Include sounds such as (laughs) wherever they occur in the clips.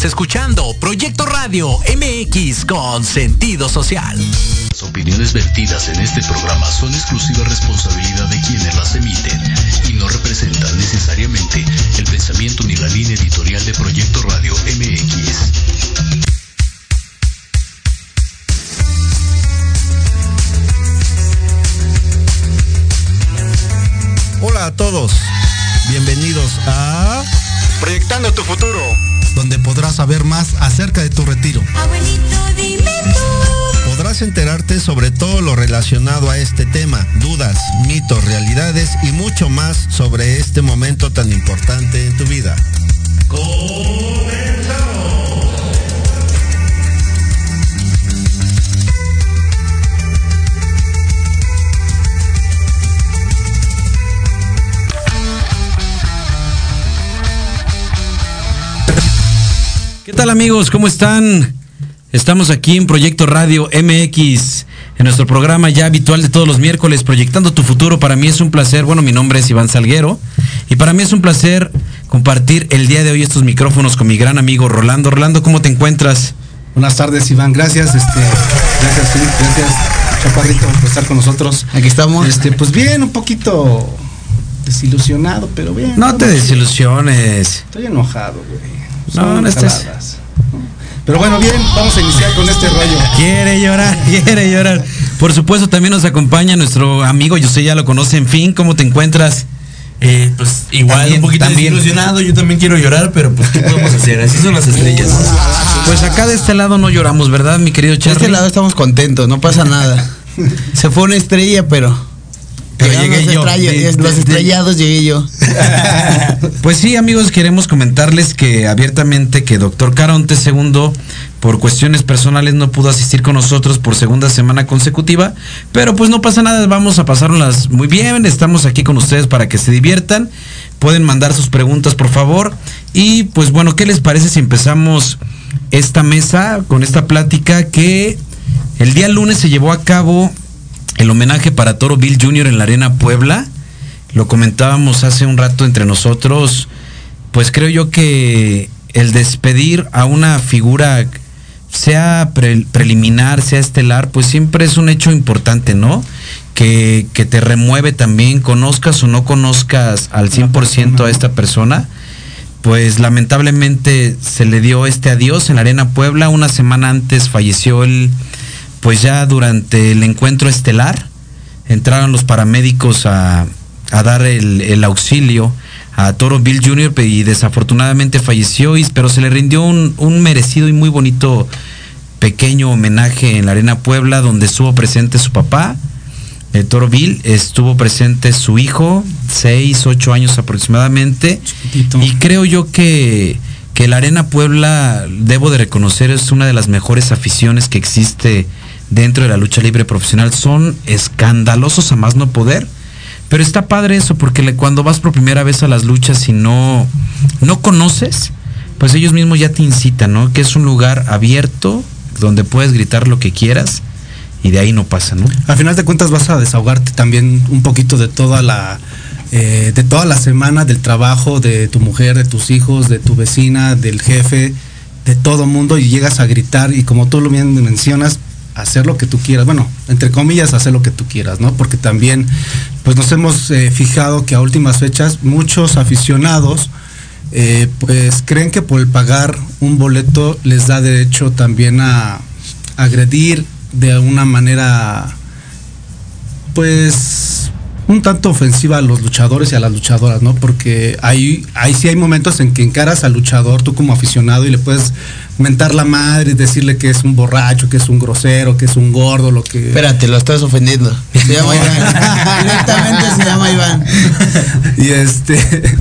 Estás escuchando Proyecto Radio MX con sentido social. Las opiniones vertidas en este programa son exclusiva responsabilidad de quienes las emiten y no representan necesariamente el pensamiento ni la línea editorial de Proyecto Radio MX. Hola a todos, bienvenidos a Proyectando tu futuro, donde podrás saber más acerca de tu retiro. Abuelito, dime tú. Podrás enterarte sobre todo lo relacionado a este tema, dudas, mitos, realidades y mucho más sobre este momento tan importante en tu vida. ¿Qué tal amigos? ¿Cómo están? Estamos aquí en Proyecto Radio MX, en nuestro programa ya habitual de todos los miércoles, Proyectando tu Futuro. Para mí es un placer, bueno, mi nombre es Iván Salguero, y para mí es un placer compartir el día de hoy estos micrófonos con mi gran amigo Rolando. Rolando, ¿cómo te encuentras? Buenas tardes, Iván. Gracias, este, gracias, Felipe, gracias, Chaparrito, por estar con nosotros. Aquí estamos. Este, pues bien, un poquito desilusionado, pero bien. No te desilusiones. Estoy enojado, güey. No, Son no estés-. Pero bueno, bien, vamos a iniciar con este rollo. Quiere llorar, (laughs) quiere llorar. Por supuesto, también nos acompaña nuestro amigo, yo sé, ya lo conoce, en fin, ¿cómo te encuentras? Eh, pues igual También, un poquito también. desilusionado, yo también quiero llorar, pero pues ¿qué podemos hacer? Así son las estrellas. Pues acá de este lado no lloramos, ¿verdad, mi querido De Charlie? este lado estamos contentos, no pasa nada. Se fue una estrella, pero. Pero llegaron llegué los yo. De- los de- de- estrellados llegué yo. (laughs) Pues sí, amigos, queremos comentarles que abiertamente que doctor Caronte II, por cuestiones personales, no pudo asistir con nosotros por segunda semana consecutiva, pero pues no pasa nada, vamos a pasárnoslas muy bien, estamos aquí con ustedes para que se diviertan, pueden mandar sus preguntas, por favor, y pues bueno, ¿qué les parece si empezamos esta mesa con esta plática que el día lunes se llevó a cabo el homenaje para Toro Bill Jr. en la Arena Puebla. Lo comentábamos hace un rato entre nosotros. Pues creo yo que el despedir a una figura, sea pre- preliminar, sea estelar, pues siempre es un hecho importante, ¿no? Que, que te remueve también, conozcas o no conozcas al 100% a esta persona. Pues lamentablemente se le dio este adiós en la Arena Puebla. Una semana antes falleció él, pues ya durante el encuentro estelar. Entraron los paramédicos a, a dar el, el auxilio a Toro Bill Jr. y desafortunadamente falleció, y, pero se le rindió un, un merecido y muy bonito pequeño homenaje en la Arena Puebla, donde estuvo presente su papá, el Toro Bill, estuvo presente su hijo, seis, ocho años aproximadamente, Chiquitito. y creo yo que, que la Arena Puebla, debo de reconocer, es una de las mejores aficiones que existe dentro de la lucha libre profesional. Son escandalosos a más no poder. Pero está padre eso, porque cuando vas por primera vez a las luchas y no, no conoces, pues ellos mismos ya te incitan, ¿no? Que es un lugar abierto, donde puedes gritar lo que quieras, y de ahí no pasa, ¿no? Al final de cuentas vas a desahogarte también un poquito de toda la eh, de toda la semana del trabajo de tu mujer, de tus hijos, de tu vecina, del jefe, de todo mundo y llegas a gritar y como tú lo bien mencionas, hacer lo que tú quieras, bueno, entre comillas, hacer lo que tú quieras, ¿no? Porque también pues nos hemos eh, fijado que a últimas fechas muchos aficionados eh, pues creen que por el pagar un boleto les da derecho también a agredir de una manera pues un tanto ofensiva a los luchadores y a las luchadoras, ¿no? Porque ahí, ahí sí hay momentos en que encaras al luchador tú como aficionado y le puedes mentar la madre y decirle que es un borracho, que es un grosero, que es un gordo, lo que... Espérate, lo estás ofendiendo. Se llama Iván. (laughs) Directamente se llama Iván. y este,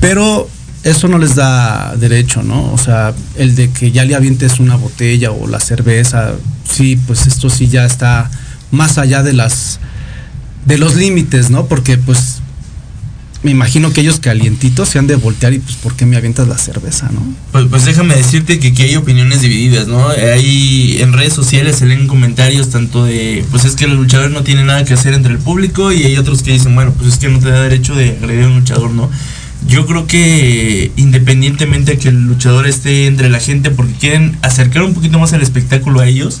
pero eso no les da derecho, ¿no? O sea, el de que ya le avientes una botella o la cerveza, sí, pues esto sí ya está más allá de las de los límites, ¿no? Porque pues me imagino que ellos calientitos se han de voltear y pues ¿por qué me avientas la cerveza, no? Pues, pues déjame decirte que aquí hay opiniones divididas, ¿no? Hay en redes sociales se leen comentarios tanto de, pues es que el luchador no tiene nada que hacer entre el público y hay otros que dicen, bueno, pues es que no te da derecho de agredir a un luchador, ¿no? yo creo que independientemente de que el luchador esté entre la gente porque quieren acercar un poquito más el espectáculo a ellos,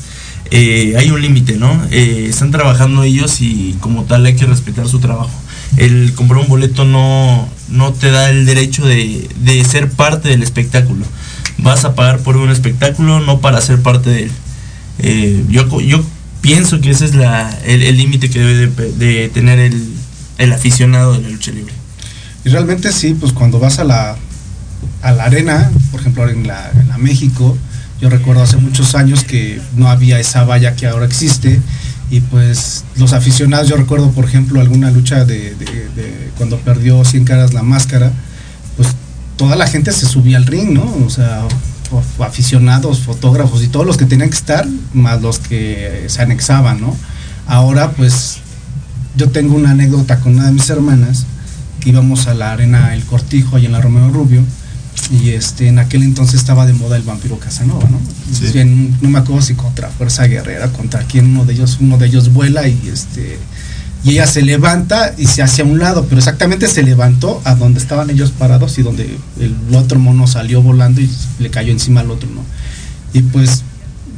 eh, hay un límite, ¿no? Eh, están trabajando ellos y como tal hay que respetar su trabajo. El comprar un boleto no, no te da el derecho de, de ser parte del espectáculo. Vas a pagar por un espectáculo, no para ser parte de él. Eh, yo, yo pienso que ese es la, el límite que debe de, de tener el, el aficionado de la lucha libre. Y realmente sí, pues cuando vas a la, a la arena, por ejemplo en la, en la México, yo recuerdo hace muchos años que no había esa valla que ahora existe y pues los aficionados, yo recuerdo por ejemplo alguna lucha de, cuando perdió 100 caras la máscara, pues toda la gente se subía al ring, ¿no? O sea, aficionados, fotógrafos y todos los que tenían que estar, más los que se anexaban, ¿no? Ahora pues yo tengo una anécdota con una de mis hermanas, que íbamos a la arena El Cortijo, ahí en la Romeo Rubio, y este, en aquel entonces estaba de moda el vampiro Casanova, ¿no? Sí. Bien, no me acuerdo si contra Fuerza Guerrera, contra quien uno de ellos, uno de ellos vuela y este y ella se levanta y se hace a un lado, pero exactamente se levantó a donde estaban ellos parados y donde el otro mono salió volando y le cayó encima al otro, ¿no? Y pues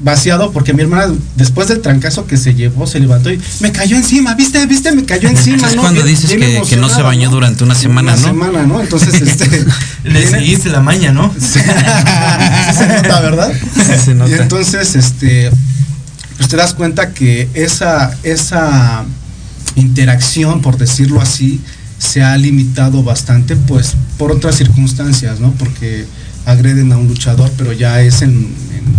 vaciado porque mi hermana después del trancazo que se llevó se levantó y me cayó encima, viste, viste, me cayó (laughs) encima. Es ¿no? cuando Bien- dices bien que, que no se bañó ¿no? durante una semana, Una ¿no? semana, ¿no? Entonces, (laughs) este. Le seguiste la maña, ¿no? (laughs) Se nota, ¿verdad? Se nota. Y entonces, este, pues te das cuenta que esa, esa interacción, por decirlo así, se ha limitado bastante, pues, por otras circunstancias, ¿no? Porque agreden a un luchador, pero ya es en,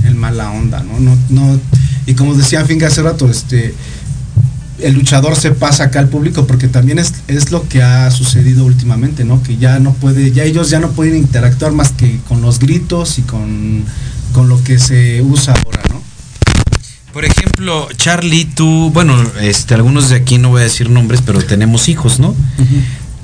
en mala onda, ¿no? No, no, y como decía Finga hace rato, este, el luchador se pasa acá al público porque también es, es lo que ha sucedido últimamente, ¿no? Que ya no puede, ya ellos ya no pueden interactuar más que con los gritos y con, con lo que se usa ahora, ¿no? Por ejemplo, Charlie, tú, bueno, este, algunos de aquí no voy a decir nombres, pero tenemos hijos, ¿no?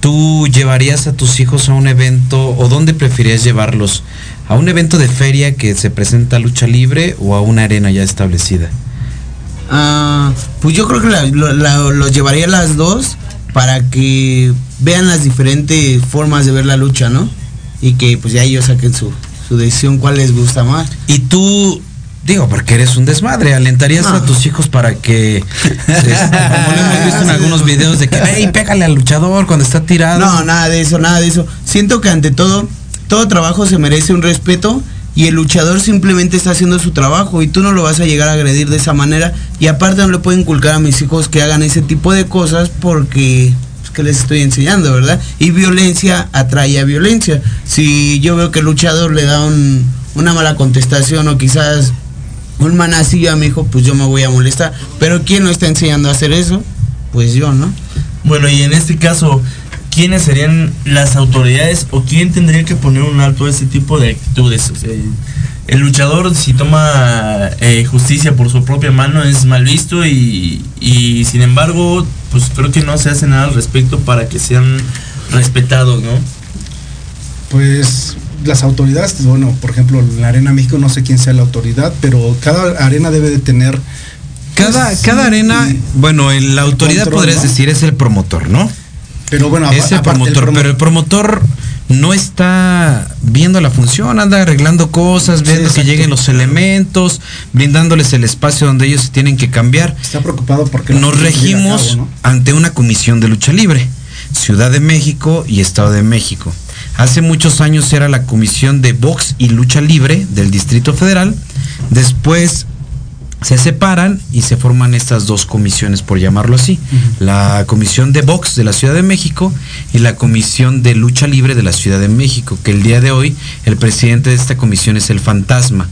¿Tú llevarías a tus hijos a un evento o dónde preferirías llevarlos? ¿A un evento de feria que se presenta lucha libre o a una arena ya establecida? Ah, pues yo creo que la- lo- la- los llevaría a las dos para que vean las diferentes formas de ver la lucha, ¿no? Y que pues ya ellos saquen su, su decisión cuál les gusta más. Y tú, digo, porque eres un desmadre, alentarías No. a tus hijos para que, este, como lo hemos visto en algunos videos de que, hey, pégale al luchador cuando está tirado. No, nada de eso, nada de eso. Siento que ante todo, todo trabajo se merece un respeto y el luchador simplemente está haciendo su trabajo y tú no lo vas a llegar a agredir de esa manera y aparte no le puedo inculcar a mis hijos que hagan ese tipo de cosas porque pues, que les estoy enseñando, ¿verdad? Y violencia atrae a violencia. Si yo veo que el luchador le da un- una mala contestación o quizás un manacillo a mi hijo, pues yo me voy a molestar. Pero ¿quién no está enseñando a hacer eso? Pues yo, ¿no? Bueno, y en este caso, ¿quiénes serían las autoridades o quién tendría que poner un alto a ese tipo de actitudes? O sea, el luchador, si toma eh, justicia por su propia mano, es mal visto y, y, sin embargo, pues creo que no se hace nada al respecto para que sean respetados, ¿no? Pues las autoridades, bueno, por ejemplo, en la Arena México no sé quién sea la autoridad, pero cada arena debe de tener Cada, pues, cada sí, arena, bueno, en la autoridad control, podrías ¿no? decir es el promotor, ¿no? Pero bueno, Es el aparte, promotor, promo- pero el promotor no está viendo la función, anda arreglando cosas, viendo que lleguen los elementos, brindándoles el espacio donde ellos se tienen que cambiar. está preocupado porque Nos regimos cabo, ¿no? ante una comisión de lucha libre, Ciudad de México y Estado de México. Hace muchos años era la comisión de box y lucha libre del Distrito Federal. Después se separan y se forman estas dos comisiones, por llamarlo así. La comisión de box de la Ciudad de México y la comisión de lucha libre de la Ciudad de México, que el día de hoy el presidente de esta comisión es el fantasma.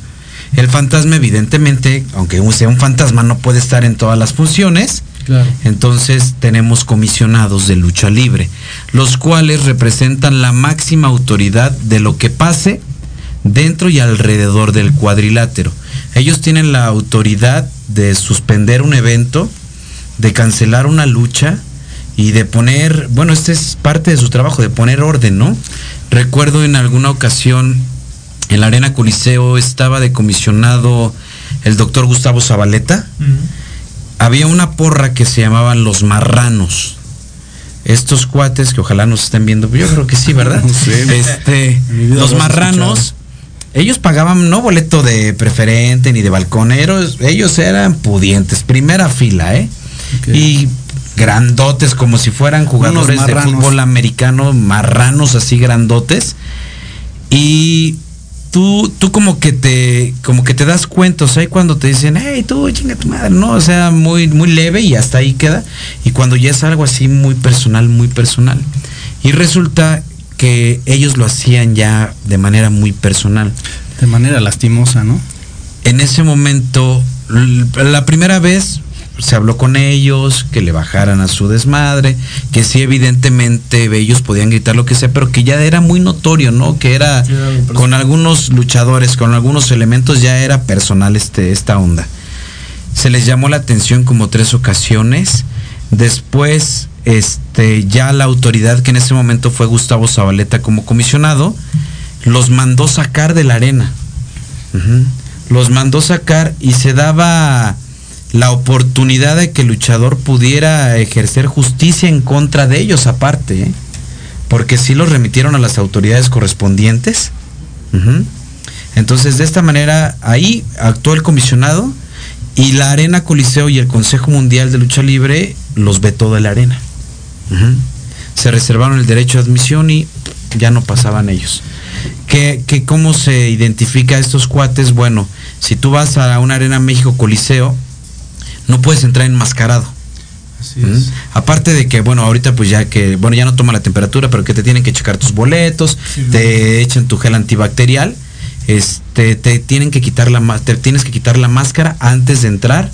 El fantasma evidentemente, aunque sea un fantasma, no puede estar en todas las funciones. Claro. Entonces tenemos comisionados de lucha libre, los cuales representan la máxima autoridad de lo que pase dentro y alrededor del cuadrilátero. Ellos tienen la autoridad de suspender un evento, de cancelar una lucha y de poner, bueno, este es parte de su trabajo, de poner orden, ¿no? Recuerdo en alguna ocasión en la Arena Coliseo estaba de comisionado el doctor Gustavo Zabaleta había una porra que se llamaban los marranos. estos cuates que ojalá nos estén viendo, yo creo que sí, ¿verdad? (laughs) Este, mi vida los marranos, ellos pagaban no boleto de preferente ni de balconeros, ellos eran pudientes, primera fila, ¿eh? Y grandotes como si fueran jugadores de fútbol americano, marranos así grandotes. Y tú, tú como que te, como que te das cuenta, o sea, cuando te dicen, hey, tú, chinga tu madre, no, o sea, muy, muy leve y hasta ahí queda. Y cuando ya es algo así muy personal, muy personal. Y resulta que ellos lo hacían ya de manera muy personal. De manera lastimosa, ¿no? En ese momento, la primera vez se habló con ellos, que le bajaran a su desmadre, que sí evidentemente ellos podían gritar lo que sea, pero que ya era muy notorio, ¿no? Que era con algunos luchadores, con algunos elementos ya era personal este, esta onda. Se les llamó la atención como tres ocasiones. Después, este, ya la autoridad que en ese momento fue Gustavo Zabaleta como comisionado, los mandó sacar de la arena. Los mandó sacar y se daba la oportunidad de que el luchador pudiera ejercer justicia en contra de ellos aparte, ¿eh? porque sí los remitieron a las autoridades correspondientes. Entonces, de esta manera, ahí actuó el comisionado y la Arena Coliseo y el Consejo Mundial de Lucha Libre los vetó de la arena. Se reservaron el derecho de admisión y ya no pasaban ellos. ¿Qué, qué- cómo se identifica a estos cuates? Bueno, si tú vas a una Arena México Coliseo, no puedes entrar enmascarado. Así ¿Mm? es. Aparte de que, bueno, ahorita pues ya que, bueno, ya no toma la temperatura, pero que te tienen que checar tus boletos, te echan tu gel antibacterial, este, te tienen que quitar la, te tienes que quitar la máscara antes de entrar.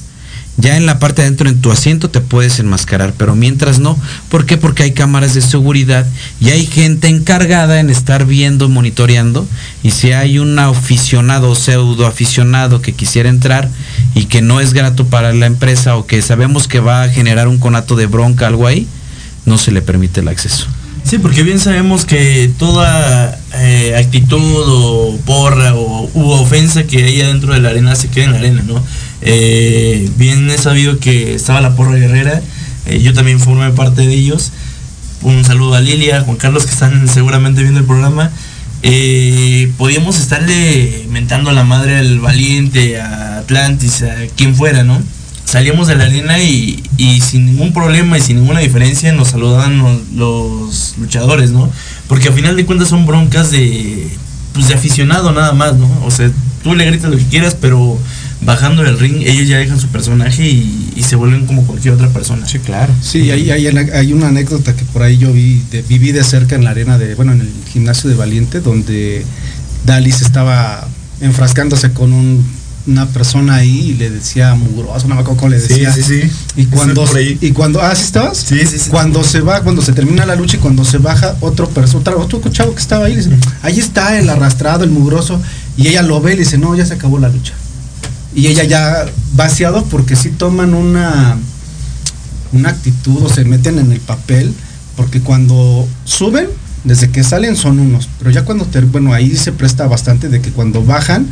Ya en la parte de adentro, en tu asiento, te puedes enmascarar, pero mientras no. ¿Por qué? Porque hay cámaras de seguridad y hay gente encargada en estar viendo, monitoreando. Y si hay un aficionado o pseudo aficionado que quisiera entrar y que no es grato para la empresa o que sabemos que va a generar un conato de bronca, algo ahí, no se le permite el acceso. Sí, porque bien sabemos que toda eh, actitud o porra o u ofensa que haya dentro de la arena se queda en la arena, ¿no? Eh, bien he sabido que estaba la porra guerrera, eh, yo también formé parte de ellos. Un saludo a Lilia, a Juan Carlos que están seguramente viendo el programa. Eh, podíamos estarle mentando a la madre al valiente, a Atlantis, a quien fuera, ¿no? salíamos de la arena y, y sin ningún problema y sin ninguna diferencia nos saludaban los, los luchadores, ¿no? Porque al final de cuentas son broncas de, pues de aficionado nada más, ¿no? O sea, tú le gritas lo que quieras, pero bajando del ring ellos ya dejan su personaje y, y se vuelven como cualquier otra persona. Sí, claro. Sí, hay, hay, hay una anécdota que por ahí yo vi, de- viví de cerca en la arena de, bueno, en el gimnasio de Valiente, donde Dalis estaba enfrascándose con un- una persona ahí y le decía mugroso, no me acuerdo le decía. sí, sí. Y cuando, Por ahí. y cuando, ah, ¿sí estabas? Sí, sí, sí. Cuando se va, cuando se termina la lucha y cuando se baja otro persona, otro chavo que estaba ahí, le dice, ahí está el arrastrado, el mugroso, y ella lo ve y le dice, no, ya se acabó la lucha. Y ella ya vaciado porque sí toman una, una actitud o se meten en el papel, porque cuando suben, desde que salen son unos, pero ya cuando te, bueno, ahí se presta bastante de que cuando bajan,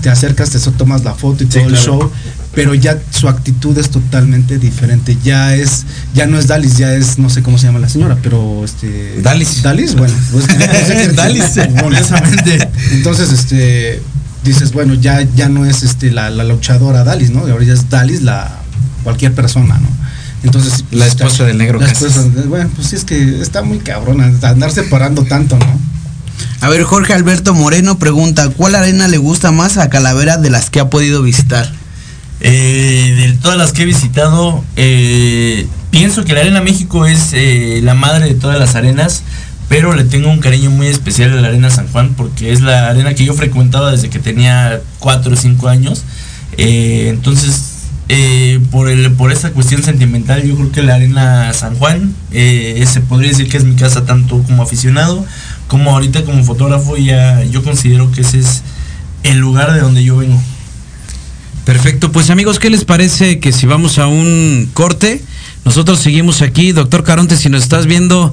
te acercas, te tomas la foto y Sí, todo el claro. show, pero ya su actitud es totalmente diferente, ya es, ya no es Dalis, ya es, no sé cómo se llama la señora, pero este... Dalis. Dalis, bueno, pues, (laughs) Dalis. Curiosamente. entonces, este, dices, bueno, ya, ya no es este la, la luchadora Dalis, ¿no? Ahora ya es Dalis la cualquier persona, ¿no? Entonces, La está- esposa del negro la esposa bueno, pues sí es que está muy cabrona andar separando tanto, ¿no? A ver, Jorge Alberto Moreno pregunta, ¿cuál arena le gusta más a Calavera de las que ha podido visitar? Eh, de todas las que he visitado, eh, pienso que la Arena México es eh, la madre de todas las arenas, pero le tengo un cariño muy especial a la Arena San Juan porque es la arena que yo frecuentaba desde que tenía 4 o 5 años. Eh, entonces, eh, por, el, por esa cuestión sentimental, yo creo que la Arena San Juan eh, se podría decir que es mi casa tanto como aficionado como ahorita como fotógrafo. Ya yo considero que ese es el lugar de donde yo vengo. Perfecto, pues amigos, ¿qué les parece que si vamos a un corte? Nosotros seguimos aquí, doctor Caronte, si nos estás viendo,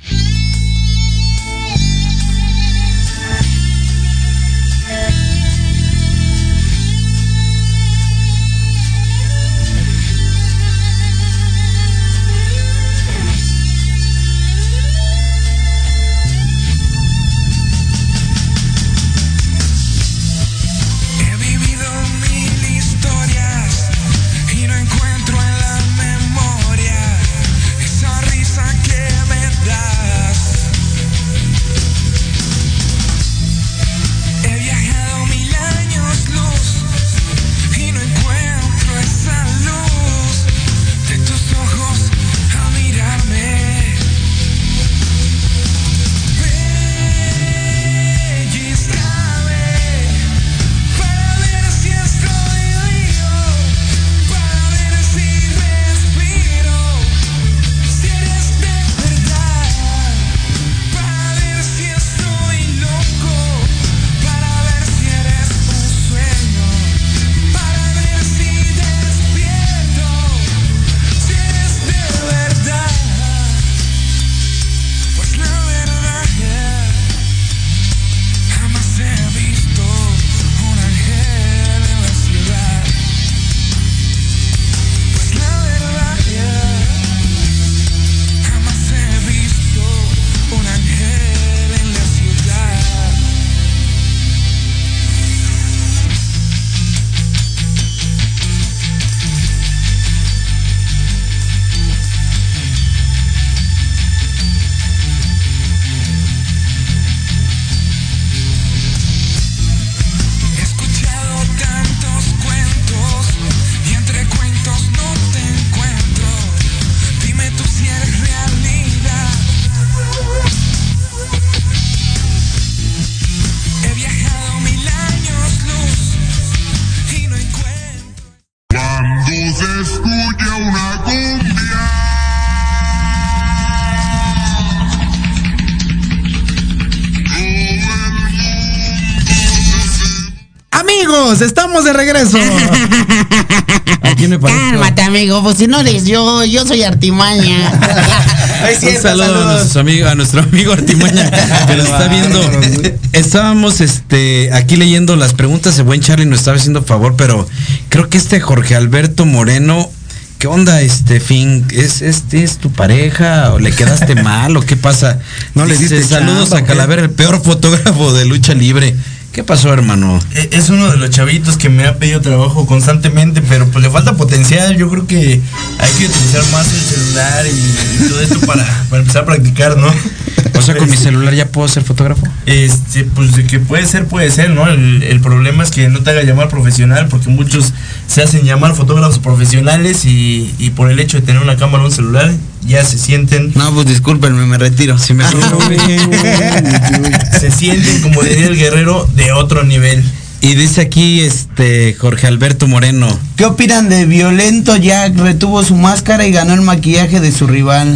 Amigos, estamos de regreso. (laughs) Cálmate, amigo, pues si no eres yo, yo soy artimaña. (laughs) Un saludo a, nuestros amigos- a nuestro amigo Artimaña que nos está viendo. Estábamos este, aquí leyendo las preguntas. El buen Charlie nos estaba haciendo favor, pero creo que este Jorge Alberto Moreno, ¿qué onda, este fin? ¿Es, este, ¿Es tu pareja? ¿O le quedaste (laughs) mal? ¿O qué pasa? No le Dice, diste Saludos chamba, a. Calavera, el peor fotógrafo de lucha libre. ¿Qué pasó, hermano? E- Es uno de los chavitos que me ha pedido trabajo constantemente, pero pues le falta potencial. Yo creo que hay que utilizar más el celular y, y todo esto para, para empezar a practicar, ¿no? (laughs) O sea, con mi celular ya puedo ser fotógrafo. Este, pues de que puede ser, puede ser, ¿no? El, el problema es que no te haga llamar profesional, porque muchos se hacen llamar fotógrafos profesionales y, y por el hecho de tener una cámara o un celular, ya se sienten, No, pues discúlpenme, me retiro. Si me (laughs) se sienten, como diría el guerrero, de otro nivel. Y dice aquí este Jorge Alberto Moreno. ¿Qué opinan de Violento Jack? Retuvo su máscara y ganó el maquillaje de su rival.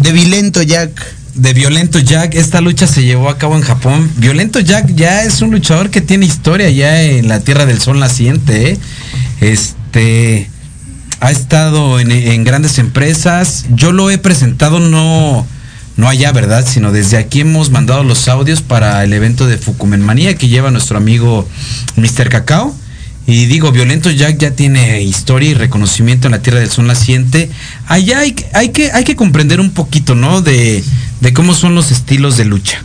De Violento Jack. de Violento Jack. Esta lucha se llevó a cabo en Japón. Violento Jack ya es un luchador que tiene historia ya en la Tierra del Sol naciente. ¿eh? Este ha estado en, grandes empresas. Yo lo he presentado no no allá, ¿verdad? Sino desde aquí hemos mandado los audios para el evento de Fukumenmanía que lleva nuestro amigo Mr. Cacao. Y digo, Violento Jack ya tiene historia y reconocimiento en la Tierra del Sol naciente. Allá hay, que- hay, que, hay que comprender un poquito, ¿no? De cómo son los estilos de lucha.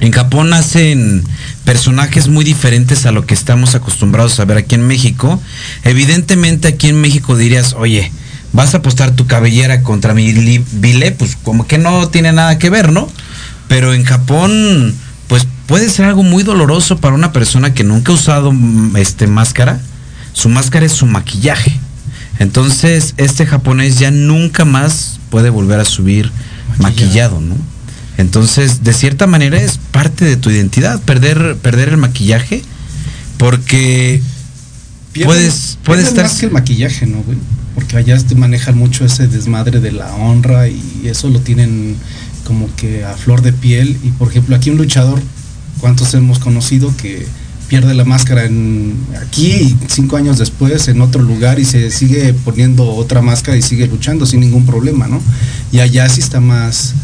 En Japón hacen personajes muy diferentes a lo que estamos acostumbrados a ver aquí en México. Evidentemente aquí en México dirías, oye, vas a apostar tu cabellera contra mi Vile, pues como que no tiene nada que ver, ¿no? Pero en Japón, pues puede ser algo muy doloroso para una persona que nunca ha usado mm, este máscara. Su máscara es su maquillaje. Entonces, este japonés ya nunca más puede volver a subir maquillado, ¿no? Entonces, de cierta manera es parte de tu identidad, perder, perder el maquillaje, porque puedes, puedes estar... más que el maquillaje, ¿no, güey? Porque allá te manejan mucho ese desmadre de la honra y eso lo tienen como que a flor de piel. Y por ejemplo, aquí un luchador, ¿cuántos hemos conocido que pierde la máscara en aquí y cinco años después en otro lugar y se sigue poniendo otra máscara y sigue luchando sin ningún problema, ¿no? Y allá sí está más,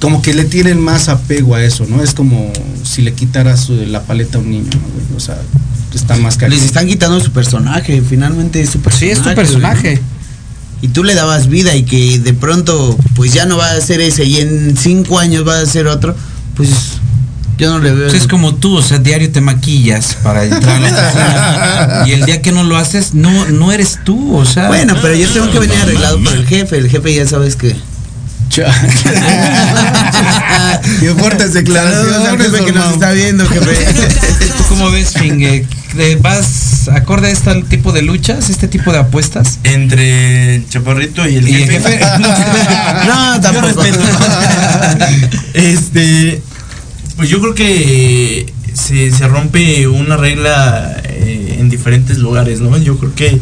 como que le tienen más apego a eso, ¿no? Es como si le quitaras eh, la paleta a un niño, ¿no? güey? O sea, está más cariño. Les están quitando su personaje, finalmente es su personaje. Sí, es tu personaje. güey. Y tú le dabas vida y que de pronto pues ya no va a ser ese y en cinco años va a ser otro, pues yo no le veo. Pues es como tú, o sea, diario te maquillas para entrar a la oficina. (laughs) y el día que no lo haces, no, no eres tú, o sea. Bueno, pero yo tengo que venir arreglado por el jefe, el jefe ya sabes que... (laughs) Qué fuertes declaraciones, al jefe que nos está viendo, jefe. ¿Tú (laughs) cómo ves, Fingue? ¿Te ¿Vas acorde a este tipo de luchas, este tipo de apuestas? Entre el chaparrito y el Y el jefe. jefe. (laughs) No, Yo tampoco. respeto. este, pues yo creo que se, se rompe una regla eh, en diferentes lugares, ¿no? Yo creo que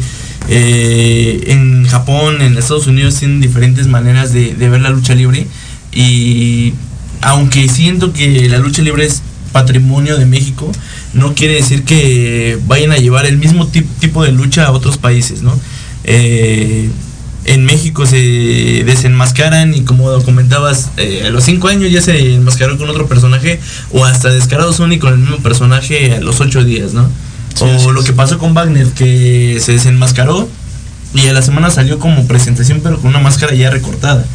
eh, en Japón, en Estados Unidos tienen diferentes maneras de, ver la lucha libre y aunque siento que la lucha libre es patrimonio de México, no quiere decir que vayan a llevar el mismo tip- tipo de lucha a otros países, ¿no? Eh, en México se desenmascaran y como comentabas, eh, a los 5 años ya se enmascaró con otro personaje o hasta Descarado Sony con el mismo personaje a los 8 días, ¿no? O lo que pasó con Wagner, que se desenmascaró y a la semana salió como presentación pero con una máscara ya recortada.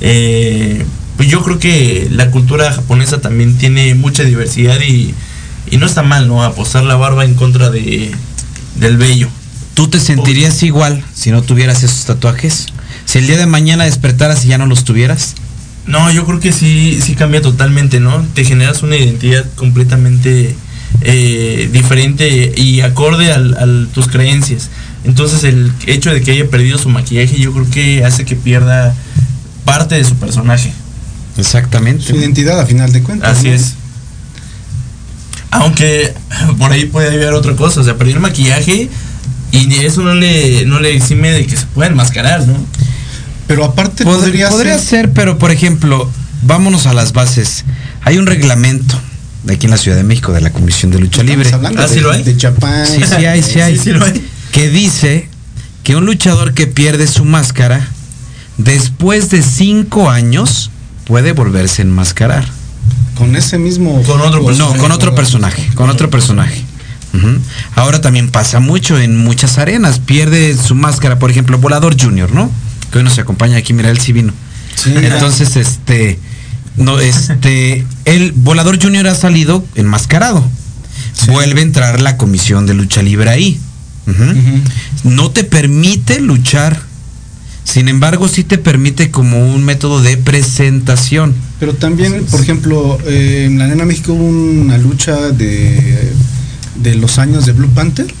Eh, pues yo creo que la cultura japonesa también tiene mucha diversidad y, y no está mal, ¿no? Apostar la barba en contra de, del vello. ¿Tú te sentirías igual si no tuvieras esos tatuajes? Si el día de mañana despertaras y ya no los tuvieras. No, yo creo que sí, sí cambia totalmente, ¿no? Te generas una identidad completamente eh, diferente y acorde al, al- tus creencias. Entonces el hecho de que haya perdido su maquillaje yo creo que hace que pierda parte de su personaje. Exactamente. Su identidad a final de cuentas. Así ¿no? es. Aunque por ahí puede haber otra cosa, o sea, perdió el maquillaje y eso no le, no le exime de que se pueda enmascarar, ¿no? Pero aparte Pod- podría, podría ser, ser, pero por ejemplo, vámonos a las bases. Hay un reglamento de aquí en la Ciudad de México de la Comisión de Lucha Libre. hablando Ah, ¿sí de, lo hay? de Chapán. Sí, sí hay, sí hay. Sí, sí lo hay. Que dice que un luchador que pierde su máscara después de cinco años puede volverse a enmascarar. Con ese mismo. Con otro No, personaje. con otro personaje, con otro personaje. Ahora también pasa mucho en muchas arenas. Pierde su máscara, por ejemplo, Volador Junior, ¿no? Que hoy nos acompaña aquí, mira, él sí vino. Sí. Entonces, este, no, este, el Volador Junior ha salido enmascarado. Vuelve a entrar la comisión de lucha libre ahí. No te permite luchar. Sin embargo, sí te permite como un método de presentación. Pero también, por ejemplo, eh, en la Arena México hubo una lucha de, de los años de Blue Panther.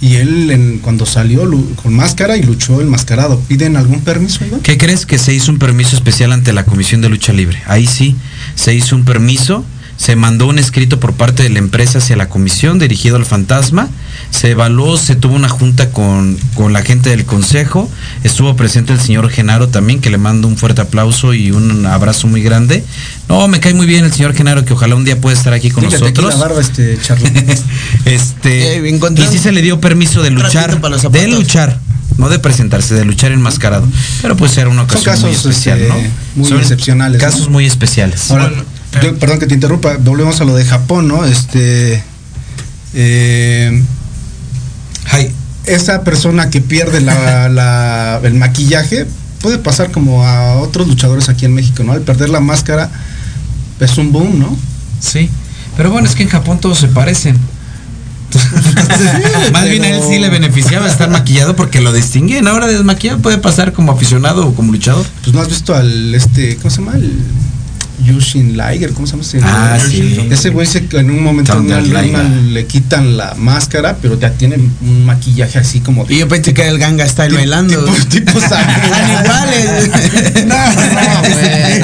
Y él, en- cuando salió con máscara y luchó enmascarado, ¿piden algún permiso, Iván? ¿Qué crees que se hizo un permiso especial ante la Comisión de Lucha Libre? Ahí sí, se hizo un permiso, se mandó un escrito por parte de la empresa hacia la comisión dirigido al fantasma, se evaluó, se tuvo una junta con, con la gente del consejo, estuvo presente el señor Genaro también, que le mando un fuerte aplauso y un abrazo muy grande. No, me cae muy bien el señor Genaro, que ojalá un día pueda estar aquí con Dígate aquí nosotros. la barba, este, (laughs) este Eh, y sí se le dio permiso de luchar, de luchar, no de presentarse, de luchar enmascarado. Pero pues era una Son ocasión muy casos especial, este, ¿no? muy Son excepcionales. ¿no? Casos muy especiales. Ahora, Bueno, yo- perdón que te interrumpa, volvemos a lo de Japón, ¿no? Este. eh, Ay, esa persona que pierde la- (laughs) la- el maquillaje puede pasar como a otros luchadores aquí en México, ¿no? Al perder la máscara es un boom, ¿no? sí. Pero bueno, es que en Japón todos se parecen. (laughs) Más bien a él sí le beneficiaba estar maquillado porque lo distinguen. Ahora desmaquillado puede pasar como aficionado o como luchador. Pues no has visto al este, ¿cómo se llama? El Yushin Liger, ¿cómo se llama ese? Ah, sí. Ese güey se, en un momento una- una- le quitan la máscara, pero ya tiene un maquillaje así como de Y yo pensé que era el ganga style Tipo- bailando. tipo- tipo (laughs) Están iguales. No, no, güey.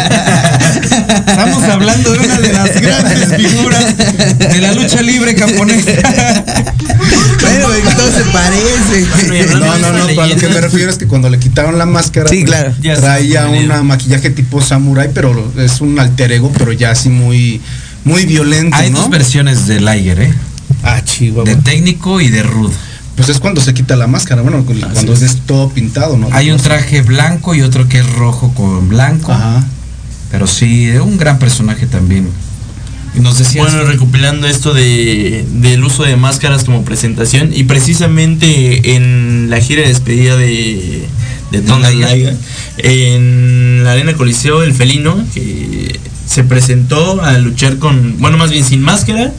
Estamos hablando de una de las grandes figuras de la lucha libre camponesa. Pero se parece. No, no, no, para lo que me refiero es que cuando le quitaron la máscara, Sí, pues, claro. Traía está un maquillaje tipo samurai, pero es un alter ego, pero ya así muy, muy violento, Hay ¿no? dos versiones de Liger, ¿eh? Ah, chihuahua. De técnico y de rudo. Pues es cuando se quita la máscara, bueno, cuando es todo pintado, ¿no? Hay un traje blanco y otro que es rojo con blanco. Ajá. Pero sí, un gran personaje también. Y nos decías. Bueno, recopilando esto de, del uso de máscaras como presentación y precisamente en la gira de despedida de, de Tonga Liger, en la Arena Coliseo, el felino, que se presentó a luchar con, bueno, más bien sin máscara,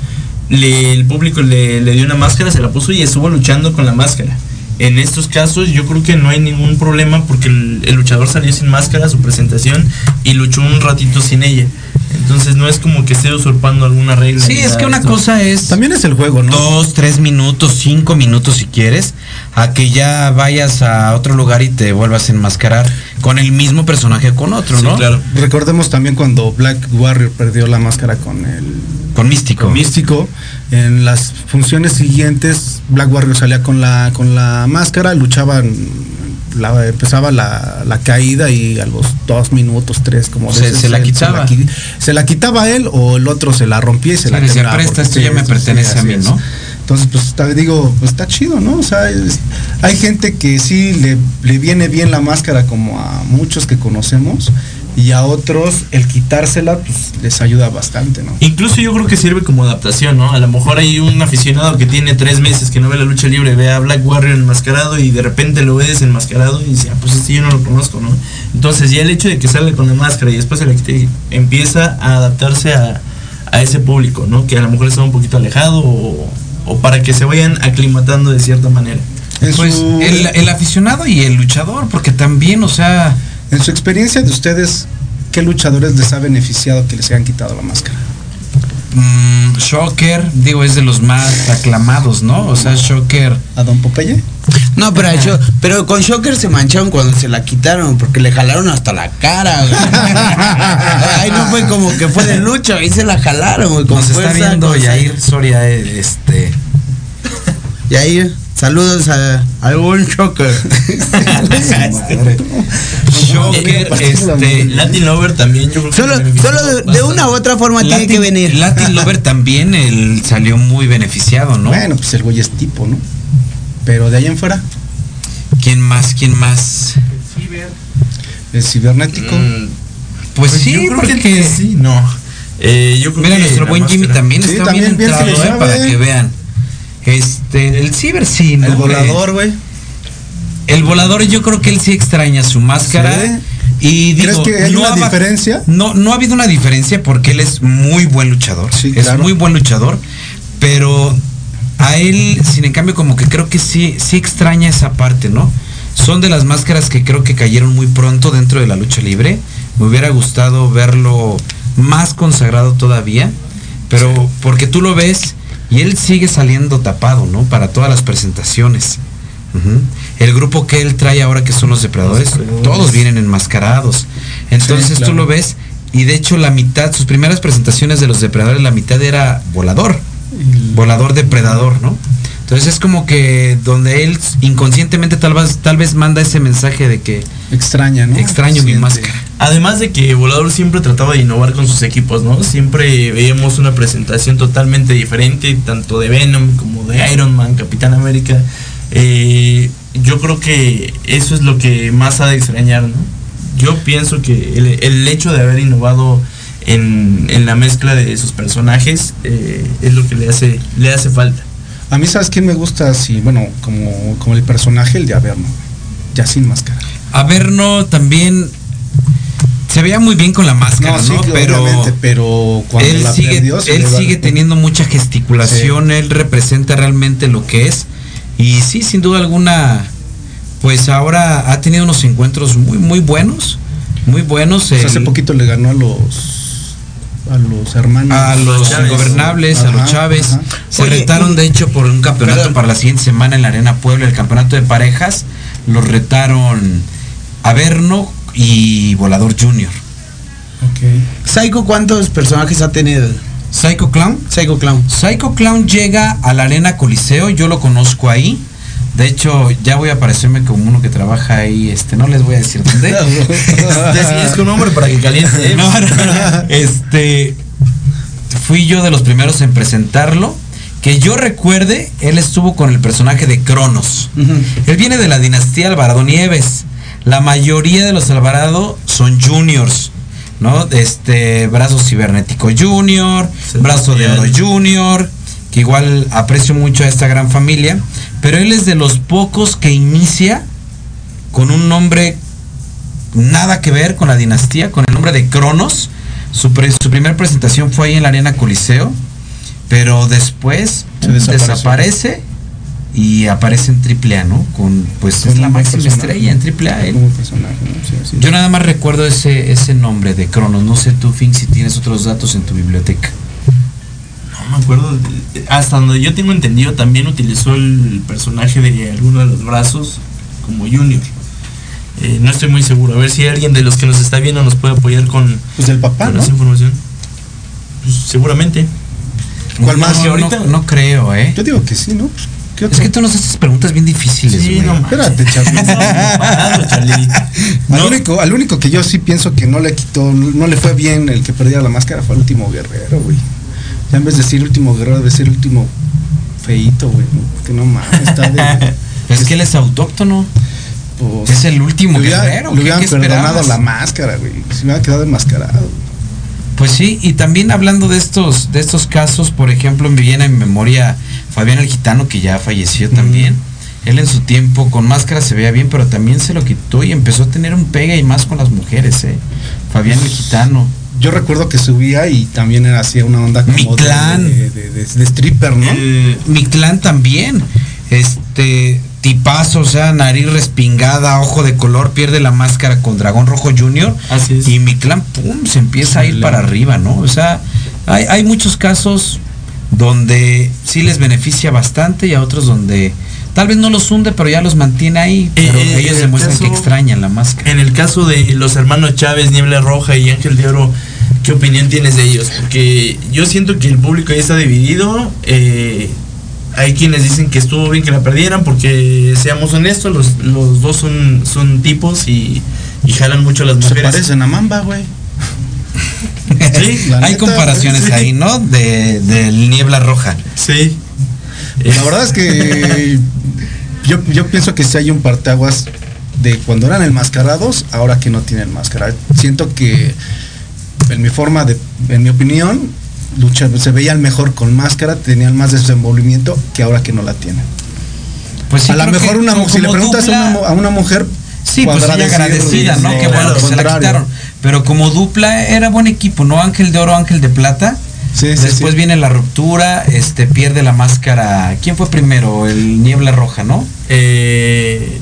le- el público le, le dio una máscara, se la puso y estuvo luchando con la máscara. En estos casos yo creo que no hay ningún problema porque el, el luchador salió sin máscara a su presentación y luchó un ratito sin ella. Entonces no es como que esté usurpando alguna regla. Sí, es que una esto. cosa es También es el juego, ¿no? dos, tres minutos, cinco minutos si quieres, a que ya vayas a otro lugar y te vuelvas a enmascarar con el mismo personaje o con otro, Sí, ¿no? claro. Recordemos también cuando Black Warrior perdió la máscara con el Con místico. místico. En las funciones siguientes, Black Warrior salía con la, con la máscara, luchaban, la, empezaba la, la caída y a los dos minutos, tres, como Se- veces se la quitaba. qui- Se la, quitaba él o el otro se la rompía y se la decía, quebraba, "Presta, esto ya me pertenece a mí", es. ¿no? Entonces, pues está, digo, pues está chido, ¿no? O sea, es- hay gente que sí le, le viene bien la máscara como a muchos que conocemos y a otros el quitársela pues les ayuda bastante, ¿no? Incluso yo creo que sirve como adaptación, ¿no? A lo mejor hay un aficionado que tiene tres meses que no ve la lucha libre, ve a Black Warrior enmascarado y de repente lo ve desenmascarado y dice, ah, pues este yo no lo conozco, ¿no? Entonces ya el hecho de que salga con la máscara y después se la quite, empieza a adaptarse a, a ese público, ¿no? Que a lo mejor está un poquito alejado o, o para que se vayan aclimatando de cierta manera. Pues su, el, el aficionado y el luchador, porque también, o sea, en su experiencia de ustedes, ¿qué luchadores les ha beneficiado que les hayan quitado la máscara? mm, Shocker, digo, es de los más aclamados, ¿no? O sea, Shocker. ¿A Don Popeye? No, pero, Sho- pero con Shocker se mancharon cuando se la quitaron, porque le jalaron hasta la cara, güey. (laughs) Ahí no fue como que fue de lucha, ahí se la jalaron, güey. Con Nos está viendo Yair Soria, eh, este. Yair, saludos a algún Shocker. Shocker, (laughs) este. Latin Lover también, yo creo que solo solo de, de una u otra forma tiene que venir. Latin Lover también él salió muy beneficiado, ¿no? Bueno, pues el güey es tipo, ¿no? Pero de ahí en fuera, ¿Quién más? ¿Quién más? el cibernético. Mm, Pues, Pues sí, yo creo porque. que sí, no. Eh, yo creo Mira, que nuestro buen Jimmy también Sí, está también bien bien entrado, le eh, para que vean. Este, el ciber sí, ¿no? el volador, güey. El volador yo creo que él sí extraña su máscara. Sí. Y digo, ¿Crees que hay una ha diferencia? No, no ha habido una diferencia porque él es muy buen luchador. Sí, es claro. muy buen luchador. Pero a él, sin en cambio, como que creo que sí, sí extraña esa parte, ¿no? Son de las máscaras que creo que cayeron muy pronto dentro de la lucha libre. Me hubiera gustado verlo más consagrado todavía. Pero porque tú lo ves y él sigue saliendo tapado, ¿no? Para todas las presentaciones. El grupo que él trae ahora que son los depredadores, todos vienen enmascarados. Entonces Sí, tú lo ves y de hecho la mitad, sus primeras presentaciones de los depredadores, la mitad era volador, volador depredador, ¿no? Entonces es como que donde él inconscientemente tal vez, tal vez manda ese mensaje de que Extraña, ¿no? extraño mi máscara. Además de que Volador siempre trataba de innovar con sus equipos, ¿no? Siempre veíamos una presentación totalmente diferente, tanto de Venom como de Iron Man, Capitán América. Eh, yo creo que eso es lo que más ha de extrañar, ¿no? Yo pienso que el, el hecho de haber innovado en, en la mezcla de sus personajes eh, es lo que le hace, le hace falta. A mí, ¿sabes quién me gusta así? Bueno, como, como el personaje, el de Averno. Ya sin máscara. Averno también se veía muy bien con la máscara, ¿no? sí, pero pero cuando él la sigue, perdió, él le sigue teniendo mucha gesticulación, él representa realmente lo que es. Y sí, sin duda alguna, pues ahora ha tenido unos encuentros muy, muy buenos. Muy buenos. Pues hace poquito le ganó a los a los hermanos a los Chávez. ingobernables, a los Chávez. ajá. Se Oye, retaron, y- de hecho, por un campeonato Perdón. para la siguiente semana en la Arena Puebla, el campeonato de parejas. Los retaron Averno y Volador Junior. Psycho, ¿cuántos personajes ha tenido? Psycho Clown. Psycho Clown. Psycho Clown llega a la Arena Coliseo, yo lo conozco ahí. De hecho, ya voy a aparecerme como uno que trabaja ahí, este, no les voy a decir dónde. (laughs) Con nombre para que caliente. ¿eh? (laughs) No, no, no. Este fui yo de los primeros en presentarlo. Que yo recuerde, él estuvo con el personaje de Cronos. Él viene de la dinastía Alvarado Nieves. La mayoría de los Alvarado son juniors, ¿no? Este, brazo cibernético junior, brazo de oro junior, que igual aprecio mucho a esta gran familia. Pero él es de los pocos que inicia con un nombre nada que ver con la dinastía, con el nombre de Cronos. Su, pre- su primera presentación fue ahí en la Arena Coliseo, pero después desaparece y aparece en AAA, ¿no? Con, pues Con es la máxima personaje. estrella en AAA. Como personaje, ¿no? Sí, sí. Yo nada más recuerdo ese, ese nombre de Cronos. No sé tú, Fink, si tienes otros datos en tu biblioteca. No me acuerdo. Hasta donde yo tengo entendido, también utilizó el personaje de alguno de los brazos como Junior. Eh, no estoy muy seguro. A ver si alguien de los que nos está viendo nos puede apoyar con, Pues del papá, con ¿no? esa información. Pues, seguramente. ¿Cuál No, más? no, ahorita- no, no creo, ¿eh? Yo digo que sí, ¿no? Pues, ¿qué Es que tú nos haces preguntas bien difíciles, Sí, güey. no. Espérate, (laughs) Charlie. Al, único, al único que yo sí pienso que no le quitó, no le fue bien el que perdiera la máscara fue el último guerrero, güey. Ya en vez de decir último guerrero, debe ser último feito, güey. Que no mames, está de. (laughs) Es que él es autóctono. pues, Es el último le guerrero. Le ¿qué- hubieran perdonado la máscara, güey. Se hubiera quedado enmascarado. Pues sí, y también hablando de estos, de estos casos, por ejemplo, me viene en memoria Fabián el Gitano, que ya falleció también. Él en su tiempo con máscara se veía bien, pero también se lo quitó y empezó a tener un pega y más con las mujeres, eh. Fabián el Gitano. Yo recuerdo que subía y también era así una onda como Mi de- clan. De, de- de- de stripper, ¿no? Eh, Mi clan también. Este tipazo, o sea, nariz respingada, ojo de color, pierde la máscara con Dragón Rojo Junior. Así es. Y mi clan, pum, se empieza a ir para arriba, ¿no? O sea, hay, hay muchos casos donde sí les beneficia bastante y a otros donde tal vez no los hunde, pero ya los mantiene ahí. Pero eh, ellos en el demuestran que extrañan la máscara. En el caso de los hermanos Chávez, Niebla Roja y Ángel de Oro, ¿qué opinión tienes de ellos? Porque yo siento que el público ya está dividido. eh, hay quienes dicen que estuvo bien que la perdieran porque, seamos honestos, los, los dos son, son tipos y, y jalan mucho a las Se mujeres. parecen a Mamba, güey. (laughs) Sí, hay neta, comparaciones sí. ahí, ¿no? De, del niebla roja. sí. La verdad es que (laughs) yo, yo pienso que sí hay un parteaguas de cuando eran enmascarados, ahora que no tienen máscara. Siento que en mi forma de, en mi opinión, lucha, se veían mejor con máscara, tenían más desenvolvimiento que ahora que no la tienen. Pues sí, a lo mejor que una si le preguntas a una, a una mujer Sí, pues ella agradecida, ¿no? Qué bueno que se la quitaron. Pero como dupla era buen equipo, ¿no? Ángel de oro, Ángel de plata. Sí, Después sí. viene la ruptura, este pierde la máscara. ¿Quién fue primero? El Niebla Roja, ¿no? Eh,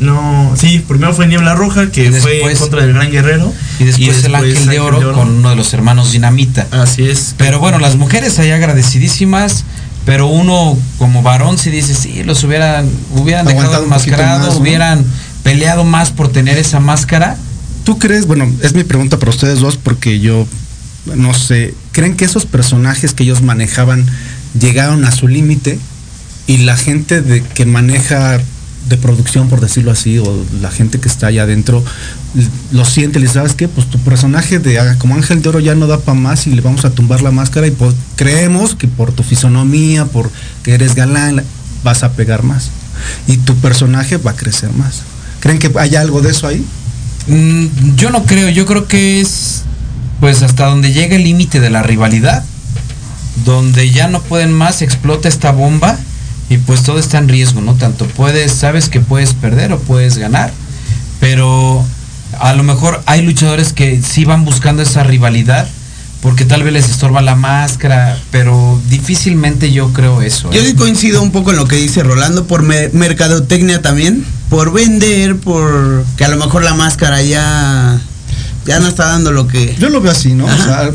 no, sí, primero fue Niebla Roja, que fue después- contra el Gran Guerrero. Y después, el Ángel, de, oro con uno de los hermanos Dinamita. Así es. Pero bueno, las mujeres ahí agradecidísimas. Pero uno como varón si dice, sí, los hubieran, hubieran dejado Aguantado enmascarados, más, ¿no? hubieran peleado más por tener esa máscara. ¿Tú crees, bueno, es mi pregunta para ustedes dos porque yo no sé, ¿creen que esos personajes que ellos manejaban llegaron a su límite y la gente de que maneja de producción, por decirlo así, o la gente que está allá adentro, lo siente, le sabes qué, pues tu personaje de ah, como Ángel de Oro ya no da para más y le vamos a tumbar la máscara y pues, creemos que por tu fisonomía, por que eres galán, vas a pegar más y tu personaje va a crecer más. ¿Creen que hay algo de eso ahí? Mm, yo no creo, yo creo que es pues hasta donde llega el límite de la rivalidad, donde ya no pueden más, explota esta bomba y pues todo está en riesgo, ¿no? Tanto puedes, sabes que puedes perder o puedes ganar, pero a lo mejor hay luchadores que sí van buscando esa rivalidad porque tal vez les estorba la máscara, pero difícilmente yo creo eso. Yo ¿eh? sí coincido un poco en lo que dice Rolando por me- mercadotecnia también, por vender, por que a lo mejor la máscara ya ya no está dando lo que Yo lo veo así, ¿no? O sea,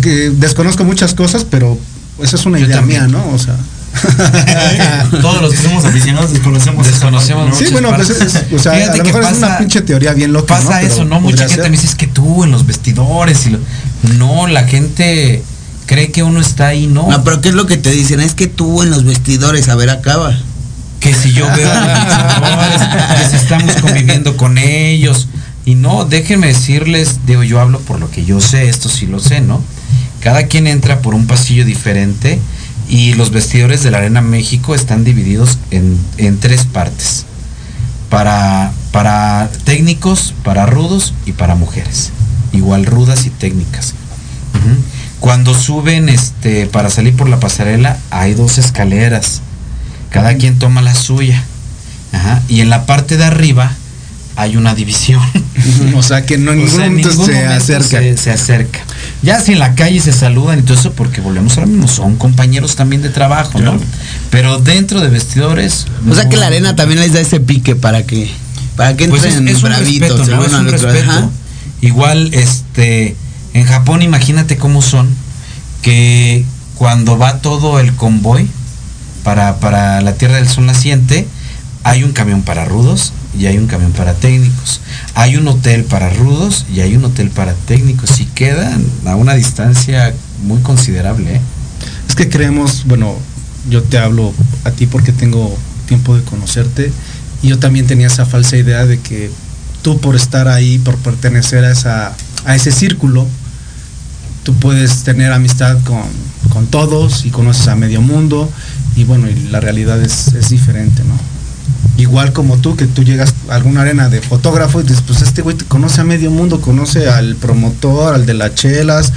que desconozco muchas cosas, pero esa es una Yo idea también. mía, ¿no? O sea, (laughs) Todos los que somos aficionados desconocemos. Desconocemos Sí, bueno, pues es, es- o sea, Fíjate a lo que mejor es pasa- una pinche teoría bien loca. Pasa eso, ¿no? Mucha gente ser. me dice "Es que tú en los vestidores y lo... No, la gente cree que uno está ahí, no. No, pero ¿qué es lo que te dicen? Es que tú en los vestidores, a ver, acaba. que si yo veo a los (laughs) luchadores, que si estamos conviviendo con ellos. Y no, déjenme decirles, digo, yo hablo por lo que yo sé, esto sí lo sé, ¿no? Cada quien entra por un pasillo diferente y los vestidores de la Arena México están divididos en, en tres partes. Para, para técnicos, para rudos y para mujeres. Igual rudas y técnicas. Cuando suben este, para salir por la pasarela hay dos escaleras. Cada quien toma la suya. Y en la parte de arriba hay una división. O sea, que no en (laughs) ningún sea, en ningún se momento acerca. Se, se acerca. Ya si en la calle se saludan y todo eso, porque volvemos ahora mismo, son compañeros también de trabajo, ¿no? Pero dentro de vestidores. O sea que la arena también les da ese pique para que para que Pues es, entren es un bravitos, respeto, el ¿no? Es un respeto. Ajá. Igual, este, en Japón, imagínate cómo son, que cuando va todo el convoy para, para la Tierra del Sol naciente, hay un camión para rudos y hay un camión para técnicos. Hay un hotel para rudos y hay un hotel para técnicos. Y quedan a una distancia muy considerable. ¿eh? Es que creemos, bueno, yo te hablo a ti porque tengo tiempo de conocerte y yo también tenía esa falsa idea de que tú por estar ahí, por pertenecer a, esa, a ese círculo, tú puedes tener amistad con, con todos y conoces a medio mundo y bueno, y la realidad es, es diferente, ¿no? Igual como tú, que tú llegas a alguna arena de fotógrafo y dices, pues este güey te conoce a medio mundo, conoce al promotor, al de las chelas,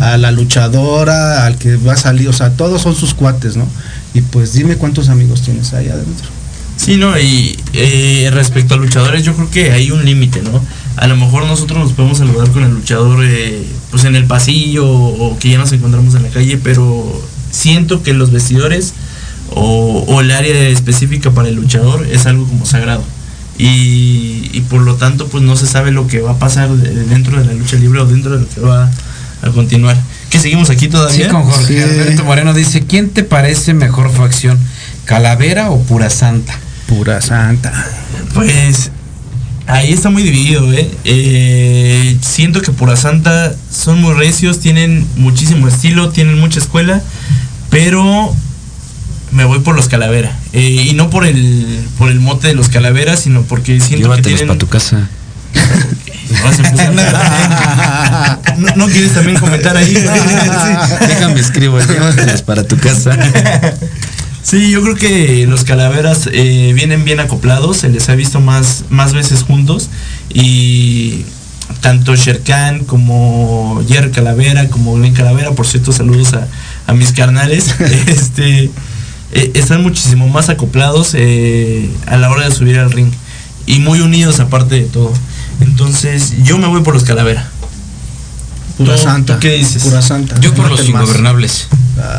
a la luchadora, al que va a salir, o sea, todos son sus cuates, ¿no? Y pues dime cuántos amigos tienes ahí adentro. Sí, no, y eh, respecto a luchadores, yo creo que hay un límite, ¿no? A lo mejor nosotros nos podemos saludar con el luchador eh, pues en el pasillo o que ya nos encontramos en la calle, pero siento que los vestidores o, o el área específica para el luchador es algo como sagrado. Y, y por lo tanto, pues no se sabe lo que va a pasar de- de dentro de la lucha libre o dentro de lo que va a continuar. ¿Que seguimos aquí todavía? Sí, con Jorge Sí. Alberto Moreno dice, ¿quién te parece mejor facción? ¿Calavera o Pura Santa? Pura santa. Pues ahí está muy dividido, ¿eh? Eh, Siento que Pura Santa son muy recios, tienen muchísimo estilo, tienen mucha escuela, pero me voy por los Calavera. Eh, y no por el, por el mote de los Calaveras, sino porque siento que tienen... casa. (laughs) Ahora se puso a- ¿No, no quieres también comentar ahí? (laughs) Déjame escribo, llévatelas para tu casa. (laughs) Sí, yo creo que los calaveras eh, vienen bien acoplados, se les ha visto más, más veces juntos y tanto Sherkan como Jerry Calavera, como Glenn Calavera, por cierto, saludos a, a mis carnales, este, eh, están muchísimo más acoplados eh, a la hora de subir al ring y muy unidos aparte de todo. Entonces, yo me voy por los Calavera. Pura ¿Tú- santa. tú qué dices? Pura santa. Yo por los ingobernables. (laughs)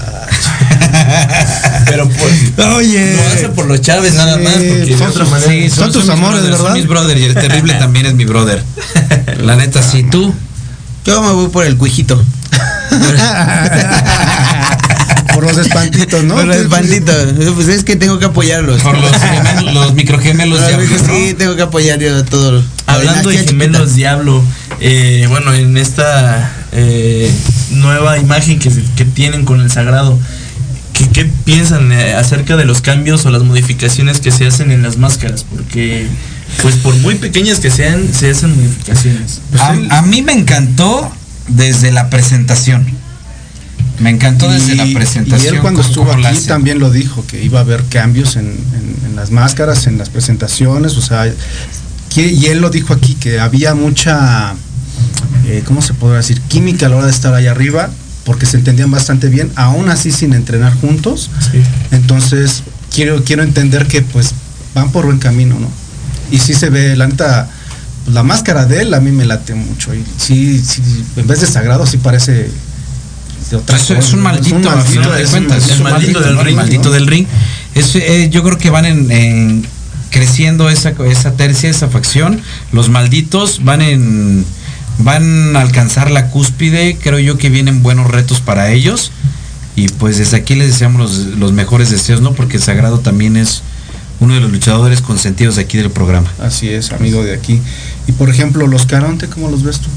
Pero pues, Oye. no hace por los Chávez nada más, porque de son otra sus- manera. Sí, Son tus amores, brothers, ¿verdad? Son mis brother y el terrible también es mi brother. (laughs) La neta, sí, tú. Yo me voy por el cuijito. (laughs) Por los espantitos, ¿no? (laughs) Por los espantitos. Pues es que tengo que apoyarlos. Por los, (laughs) gemelos- los microgemelos de Sí, tengo que apoyar yo a todos. Hablando de gemelos chiquita. Diablo, eh, bueno, en esta eh, nueva imagen que, que tienen con el sagrado, ¿qué, qué piensan eh, acerca de los cambios o las modificaciones que se hacen en las máscaras? Porque, pues por muy pequeñas que sean, se hacen modificaciones. A, a mí me encantó desde la presentación. Me encantó desde la presentación. Y él cuando estuvo aquí hacen. también lo dijo, que iba a haber cambios en, en- en las máscaras, en las presentaciones, o sea, que- y él lo dijo aquí, que había mucha, eh, ¿cómo se podrá decir? Química a la hora de estar ahí arriba, porque se entendían bastante bien, aún así sin entrenar juntos. Entonces, quiero, quiero entender que pues van por buen camino, ¿no? Y sí se ve, la neta, pues, la máscara de él a mí me late mucho. Y sí, sí, en vez de sagrado, sí parece de otra Es, un maldito, un maldito, final de es cuentas, un- es un maldito, del ring. maldito del ring. Es, eh, yo creo que van en, en creciendo esa, esa tercia, esa facción. Los malditos van en van a alcanzar la cúspide. Creo yo que vienen buenos retos para ellos. Y pues desde aquí les deseamos los, los mejores deseos, ¿no? Porque Sagrado también es uno de los luchadores consentidos de aquí del programa. Así es, amigo de aquí. Y por ejemplo, los Caronte, ¿cómo los ves tú?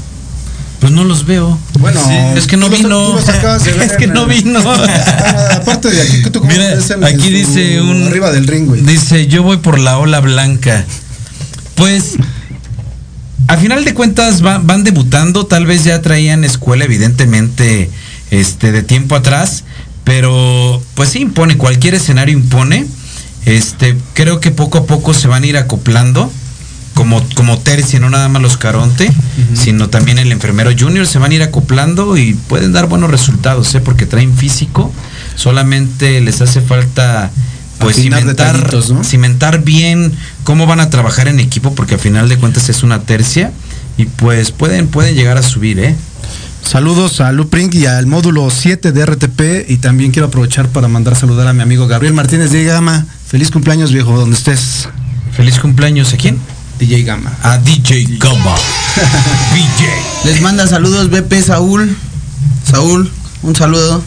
Pues no los veo. Bueno, es que no vino. los (laughs) ver es que no el- vino. (laughs) Aparte de aquí, ¿tú Mira, aquí dice un arriba del ring, güey? Dice, "Yo voy por la ola blanca." Pues a final de cuentas va- van debutando, tal vez ya traían escuela evidentemente este de tiempo atrás, pero pues sí impone, cualquier escenario impone. Este, creo que poco a poco se van a ir acoplando como, como tercia, no nada más los Caronte, sino también el enfermero junior, se van a ir acoplando y pueden dar buenos resultados, ¿eh? porque traen físico, solamente les hace falta pues Afinar cimentar, ¿no? cimentar bien cómo van a trabajar en equipo, porque al final de cuentas es una tercia y pues pueden, pueden llegar a subir, ¿eh? Saludos a Lupring y al módulo 7 de RTP y también quiero aprovechar para mandar saludar a mi amigo Gabriel Martínez de Gama. Feliz cumpleaños viejo, donde estés. Feliz cumpleaños, ¿a quién? DJ Gama. A DJ Gamba. (laughs) DJ. Les manda saludos BP Saúl. Saúl, un saludo.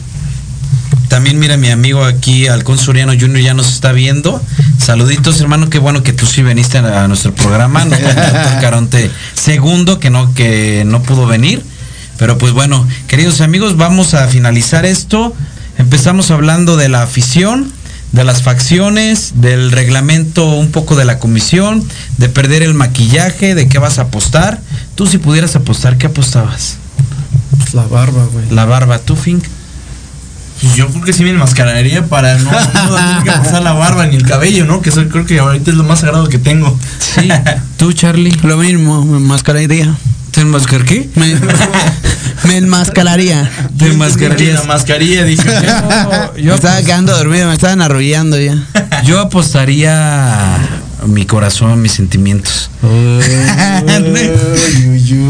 También mira mi amigo aquí, Alcón Suriano Junior, ya nos está viendo. Saluditos, hermano, qué bueno que tú sí veniste a, nuestro programa. No, (laughs) el doctor Caronte segundo, que no, que no pudo venir. Pero pues bueno, queridos amigos, vamos a finalizar esto. Empezamos hablando de la afición, de las facciones, del reglamento un poco de la comisión, de perder el maquillaje, de qué vas a apostar. Tú si pudieras apostar, ¿qué apostabas? Pues la barba, güey. La barba, tú, Fink. Yo creo que sí me enmascararía para no, no tener que pasar la barba ni el cabello, ¿no? Que eso creo que ahorita es lo más sagrado que tengo. Sí. (laughs) ¿Tú, Charlie? Lo mismo, me enmascararía. ¿Te enmascar qué? Me, me enmascararía. ¿Te enmascararías? La mascarilla, dije. me estaba quedando dormido, me estaban arrullando ya. Yo apostaría mi corazón, mis sentimientos. (laughs)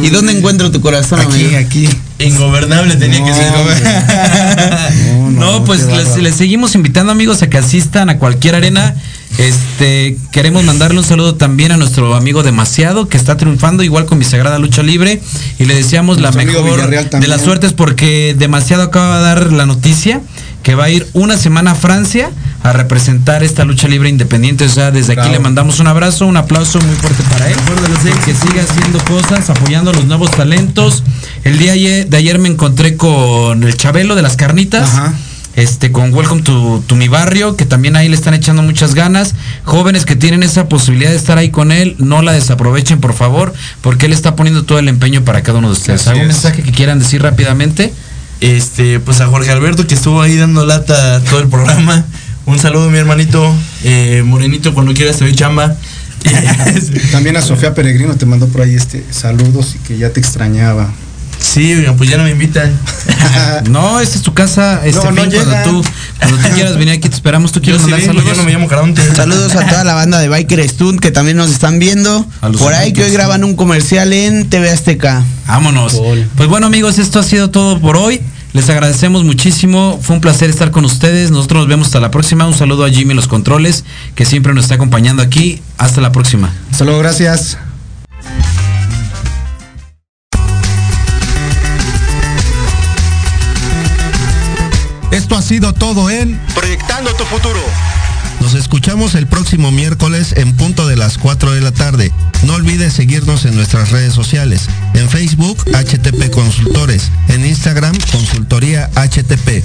¿Y dónde encuentro tu corazón, Aquí, amigo? aquí. Ingobernable tenía que ser. No, pues les, les seguimos invitando amigos a que asistan a cualquier arena. Este, queremos mandarle un saludo también a nuestro amigo Demasiado, que está triunfando igual con mi sagrada lucha libre. Y le deseamos la Nuestro mejor de las suertes porque Demasiado acaba de dar la noticia que va a ir una semana a Francia a representar esta lucha libre independiente. O sea, desde aquí le mandamos un abrazo, un aplauso muy fuerte para él. Que siga haciendo cosas, apoyando a los nuevos talentos. El día de ayer me encontré con el Chabelo de las Carnitas. Ajá. Este, con Welcome to, to mi barrio, que también ahí le están echando muchas ganas. Jóvenes que tienen esa posibilidad de estar ahí con él, no la desaprovechen, por favor, porque él está poniendo todo el empeño para cada uno de ustedes. ¿Algún mensaje que quieran decir rápidamente? Este, pues a Jorge Alberto que estuvo ahí dando lata todo el programa. Un saludo, mi hermanito. Eh, Morenito, cuando quieras te doy chamba. (laughs) También a Sofía Peregrino te mandó por ahí este saludos y que ya te extrañaba. Sí, oigan, pues ya no me invitan. (laughs) No, esta es tu casa, este No, no fin, cuando tú, cuando tú quieras venir aquí te esperamos. ¿Tú Yo quieres sí mandar saludos? yo no me llamo Caronte. Saludos a toda la banda de Biker Stunt que también nos están viendo. Por ahí que hoy graban un comercial en TV Azteca. Vámonos. Pues bueno amigos, esto ha sido todo por hoy. Les agradecemos muchísimo. Fue un placer estar con ustedes. Nosotros nos vemos hasta la próxima. Un saludo a Jimmy Los Controles, que siempre nos está acompañando aquí. Hasta la próxima. Luego, gracias. Esto ha sido todo en Proyectando tu futuro. Nos escuchamos el próximo miércoles en punto de las 4 de la tarde. No olvides seguirnos en nuestras redes sociales. En Facebook, HTP Consultores. En Instagram, Consultoría HTP.